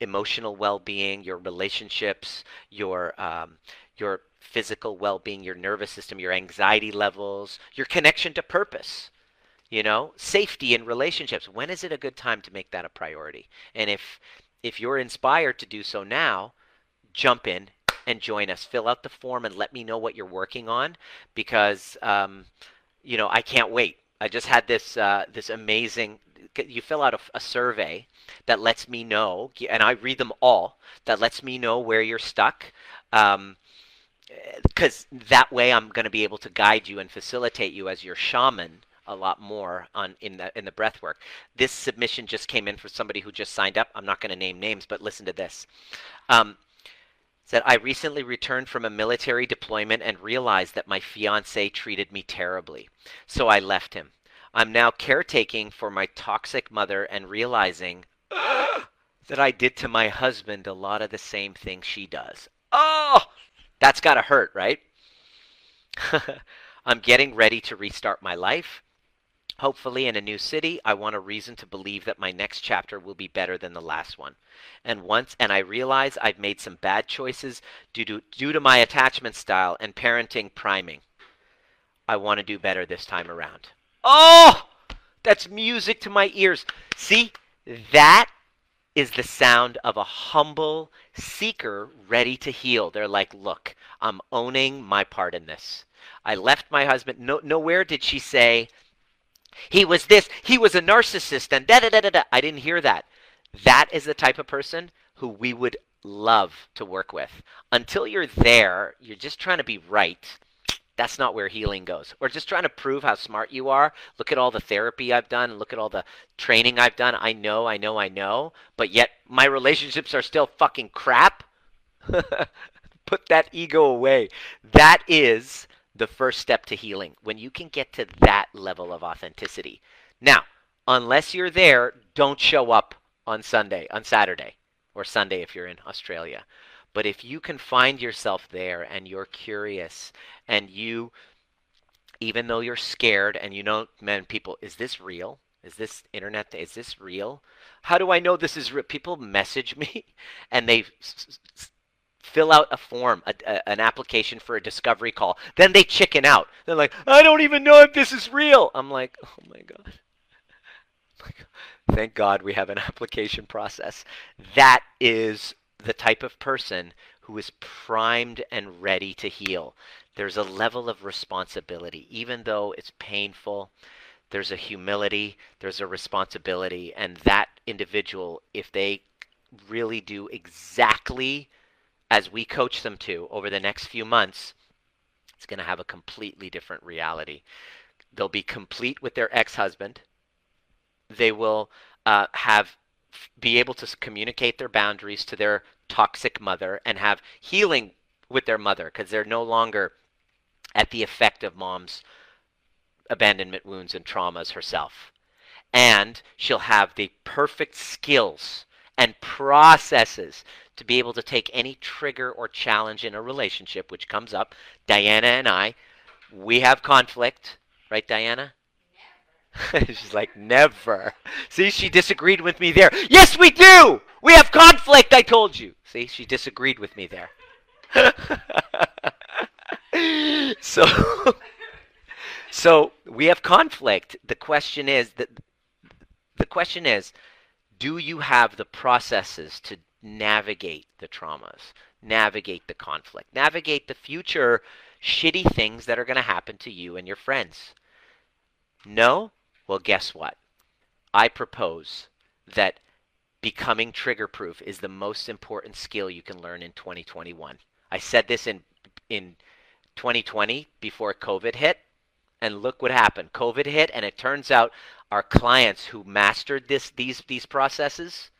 Speaker 1: emotional well-being, your relationships, your um, your physical well being, your nervous system, your anxiety levels, your connection to purpose, you know, safety in relationships. When is it a good time to make that a priority? And if if you're inspired to do so now, jump in and join us. Fill out the form and let me know what you're working on because um, you know I can't wait. I just had this uh, this amazing. You fill out a, a survey that lets me know, and I read them all. That lets me know where you're stuck. Um, because that way I'm going to be able to guide you and facilitate you as your shaman a lot more on in the in the breath work. This submission just came in for somebody who just signed up. I'm not going to name names, but listen to this. Um, said I recently returned from a military deployment and realized that my fiance treated me terribly, so I left him. I'm now caretaking for my toxic mother and realizing (gasps) that I did to my husband a lot of the same things she does. Oh, that's got to hurt, right? (laughs) I'm getting ready to restart my life. Hopefully, in a new city, I want a reason to believe that my next chapter will be better than the last one. And once, and I realize I've made some bad choices due to due to my attachment style and parenting priming. I want to do better this time around. Oh, that's music to my ears. See, that is the sound of a humble seeker ready to heal. They're like, look, I'm owning my part in this. I left my husband. No, nowhere did she say, he was this, he was a narcissist, and da da da da da. I didn't hear that. That is the type of person who we would love to work with. Until you're there, you're just trying to be right that's not where healing goes. Or just trying to prove how smart you are. Look at all the therapy I've done. Look at all the training I've done. I know, I know, I know. But yet my relationships are still fucking crap. (laughs) Put that ego away. That is the first step to healing. When you can get to that level of authenticity. Now, unless you're there, don't show up on Sunday, on Saturday, or Sunday if you're in Australia. But if you can find yourself there and you're curious and you, even though you're scared and you know, man, people, is this real? Is this internet? Is this real? How do I know this is real? People message me (laughs) and they fill out a form, a, a, an application for a discovery call. Then they chicken out. They're like, I don't even know if this is real. I'm like, oh my God. (laughs) Thank God we have an (laughs) application process. That is the type of person who is primed and ready to heal. There's a level of responsibility, even though it's painful. There's a humility, there's a responsibility, and that individual, if they really do exactly as we coach them to over the next few months, it's going to have a completely different reality. They'll be complete with their ex husband. They will uh, have be able to communicate their boundaries to their toxic mother and have healing with their mother because they're no longer at the effect of mom's abandonment wounds and traumas herself. And she'll have the perfect skills and processes to be able to take any trigger or challenge in a relationship which comes up. Diana and I, we have conflict, right, Diana? (laughs) She's like, never. See, she disagreed with me there. Yes, we do! We have conflict, I told you. See, she disagreed with me there. (laughs) so, (laughs) so we have conflict. The question is the question is, do you have the processes to navigate the traumas, navigate the conflict, navigate the future shitty things that are going to happen to you and your friends? No? Well, guess what? I propose that becoming trigger proof is the most important skill you can learn in 2021. I said this in in 2020 before COVID hit, and look what happened. COVID hit, and it turns out our clients who mastered this these these processes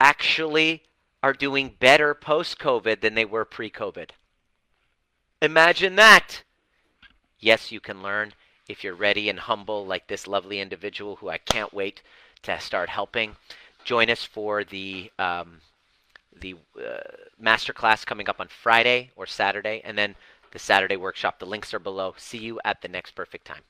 Speaker 1: actually are doing better post COVID than they were pre COVID. Imagine that. Yes, you can learn if you're ready and humble, like this lovely individual who I can't wait to start helping. Join us for the um, the uh, master class coming up on Friday or Saturday, and then the Saturday workshop. The links are below. See you at the next perfect time.